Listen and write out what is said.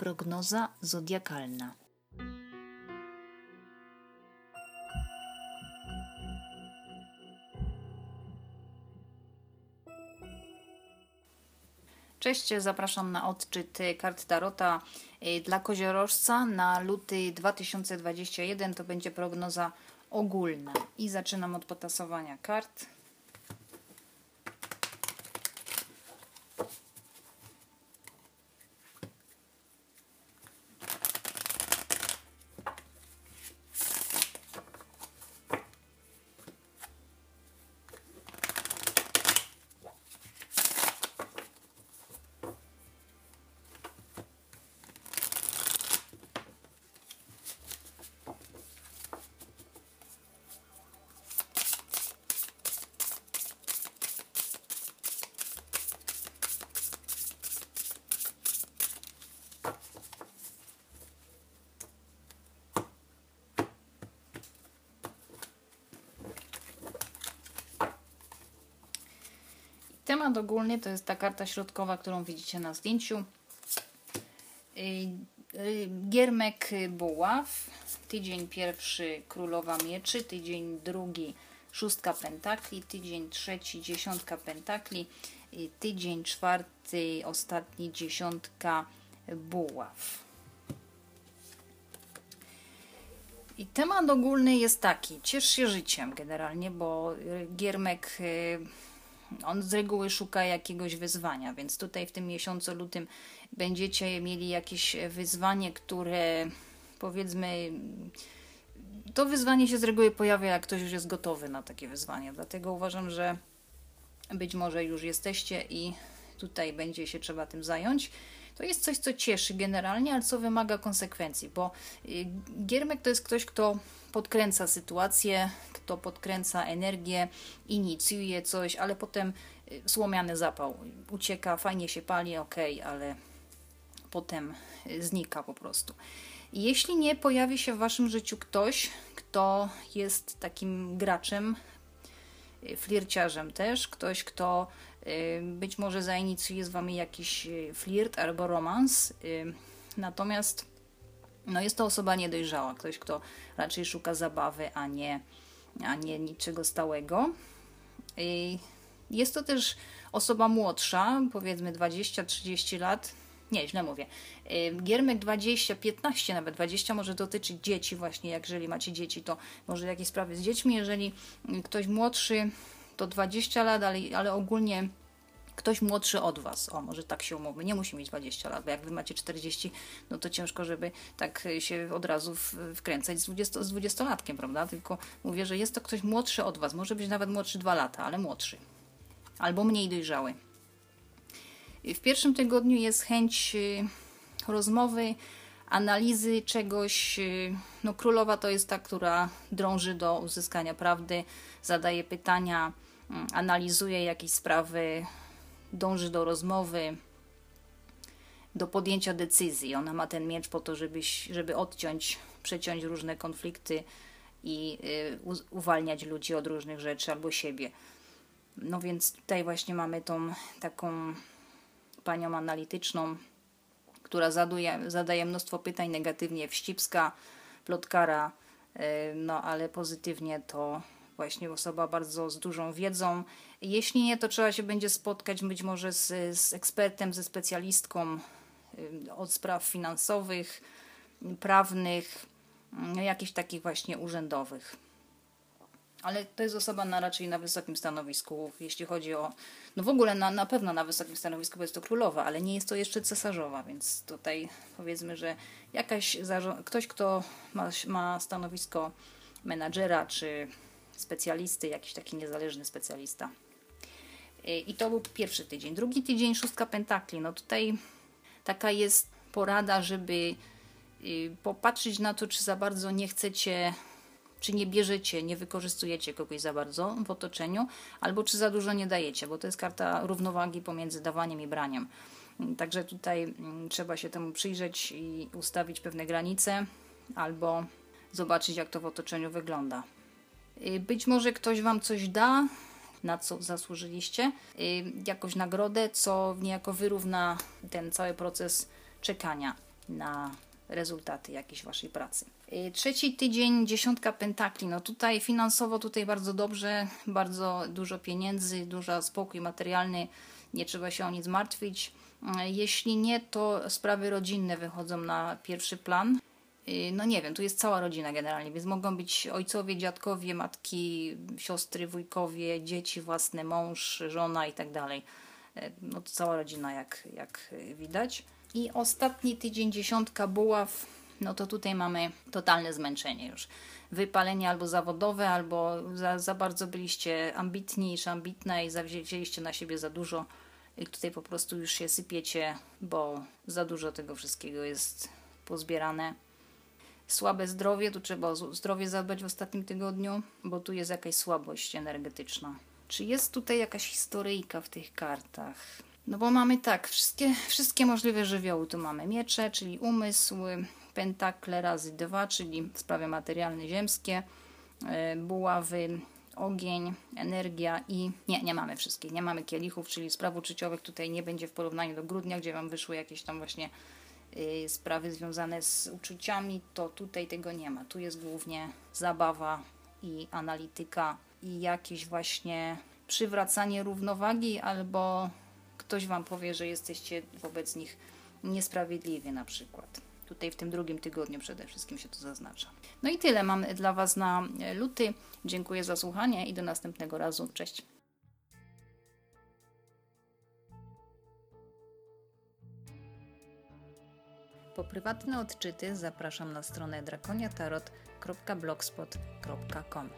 Prognoza zodiakalna. Cześć, zapraszam na odczyt kart Tarota y, dla koziorożca na luty 2021. To będzie prognoza ogólna. I zaczynam od potasowania kart. Temat ogólny to jest ta karta środkowa, którą widzicie na zdjęciu. Y, y, Giermek Buław, tydzień pierwszy Królowa Mieczy, tydzień drugi Szóstka Pentakli, tydzień trzeci Dziesiątka Pentakli, y, tydzień czwarty, ostatni Dziesiątka Buław. I temat ogólny jest taki, ciesz się życiem generalnie, bo Giermek on z reguły szuka jakiegoś wyzwania, więc tutaj w tym miesiącu lutym będziecie mieli jakieś wyzwanie, które powiedzmy to wyzwanie się z reguły pojawia, jak ktoś już jest gotowy na takie wyzwanie. Dlatego uważam, że być może już jesteście i tutaj będzie się trzeba tym zająć. To jest coś, co cieszy generalnie, ale co wymaga konsekwencji, bo y, Giermek to jest ktoś, kto podkręca sytuację, kto podkręca energię, inicjuje coś, ale potem y, słomiany zapał ucieka, fajnie się pali, ok, ale potem y, znika po prostu. Jeśli nie pojawi się w waszym życiu ktoś, kto jest takim graczem, flirciarzem też, ktoś, kto być może zainicjuje z wami jakiś flirt albo romans. Natomiast no jest to osoba niedojrzała, ktoś, kto raczej szuka zabawy, a nie, a nie niczego stałego. Jest to też osoba młodsza, powiedzmy 20-30 lat. Nie, źle mówię. Giermek 20, 15, nawet 20 może dotyczyć dzieci, właśnie. jeżeli macie dzieci, to może jakieś sprawy z dziećmi. Jeżeli ktoś młodszy, to 20 lat, ale, ale ogólnie ktoś młodszy od Was. O, może tak się umówmy. Nie musi mieć 20 lat, bo jak Wy macie 40, no to ciężko, żeby tak się od razu wkręcać z, 20, z 20-latkiem, prawda? Tylko mówię, że jest to ktoś młodszy od Was. Może być nawet młodszy 2 lata, ale młodszy. Albo mniej dojrzały. W pierwszym tygodniu jest chęć y, rozmowy, analizy czegoś. Y, no, królowa to jest ta, która drąży do uzyskania prawdy, zadaje pytania, mm, analizuje jakieś sprawy, dąży do rozmowy, do podjęcia decyzji. Ona ma ten miecz po to, żeby, żeby odciąć, przeciąć różne konflikty i y, uwalniać ludzi od różnych rzeczy albo siebie. No więc tutaj właśnie mamy tą taką panią analityczną, która zaduje, zadaje mnóstwo pytań negatywnie, wścibska, plotkara, y, no ale pozytywnie to właśnie osoba bardzo z dużą wiedzą. Jeśli nie, to trzeba się będzie spotkać być może z, z ekspertem, ze specjalistką y, od spraw finansowych, prawnych, y, jakichś takich właśnie urzędowych. Ale to jest osoba na raczej na wysokim stanowisku, jeśli chodzi o. No w ogóle na, na pewno na wysokim stanowisku, bo jest to królowa, ale nie jest to jeszcze cesarzowa, więc tutaj powiedzmy, że jakaś ktoś, kto ma, ma stanowisko menadżera czy specjalisty, jakiś taki niezależny specjalista. I to był pierwszy tydzień. Drugi tydzień, szóstka pentakli. No tutaj taka jest porada, żeby y, popatrzeć na to, czy za bardzo nie chcecie, czy nie bierzecie, nie wykorzystujecie kogoś za bardzo w otoczeniu, albo czy za dużo nie dajecie, bo to jest karta równowagi pomiędzy dawaniem i braniem. Także tutaj mm, trzeba się temu przyjrzeć i ustawić pewne granice, albo zobaczyć, jak to w otoczeniu wygląda. Y, być może ktoś Wam coś da, na co zasłużyliście, y, jakąś nagrodę, co niejako wyrówna ten cały proces czekania. na rezultaty jakiejś waszej pracy. Trzeci tydzień, dziesiątka pentakli. No tutaj finansowo tutaj bardzo dobrze, bardzo dużo pieniędzy, dużo spokój materialny, nie trzeba się o nic martwić. Jeśli nie, to sprawy rodzinne wychodzą na pierwszy plan. No nie wiem, tu jest cała rodzina generalnie, więc mogą być ojcowie, dziadkowie, matki, siostry, wujkowie, dzieci własne, mąż, żona i tak dalej. E, No to cała rodzina, jak, jak widać. I ostatni tydzień, dziesiątka buław, no to tutaj mamy totalne zmęczenie już. Wypalenie albo zawodowe, albo za, za bardzo byliście ambitni czy ambitne i zawzię- wzięliście na siebie za dużo. I tutaj po prostu już się sypiecie, bo za dużo tego wszystkiego jest pozbierane słabe zdrowie, tu trzeba o zdrowie zadbać w ostatnim tygodniu, bo tu jest jakaś słabość energetyczna. Czy jest tutaj jakaś historyjka w tych kartach? No bo mamy tak, wszystkie, wszystkie możliwe żywioły. Tu mamy miecze, czyli umysł, pentakle razy dwa, czyli sprawy materialne ziemskie, e, buławy, ogień, energia i nie, nie mamy wszystkich. Nie mamy kielichów, czyli spraw uczuciowych tutaj nie będzie w porównaniu do grudnia, gdzie Wam wyszły jakieś tam właśnie y, sprawy związane z uczuciami, to tutaj tego nie ma. Tu jest głównie zabawa i analityka i jakieś właśnie przywracanie równowagi albo ktoś Wam powie, że jesteście wobec nich niesprawiedliwi na przykład. Tutaj w tym drugim tygodniu przede wszystkim się to zaznacza. No i tyle mam dla Was na luty. Dziękuję za słuchanie i do następnego razu. Cześć. Po prywatne odczyty zapraszam na stronę drakoniatarot.blogspot.com.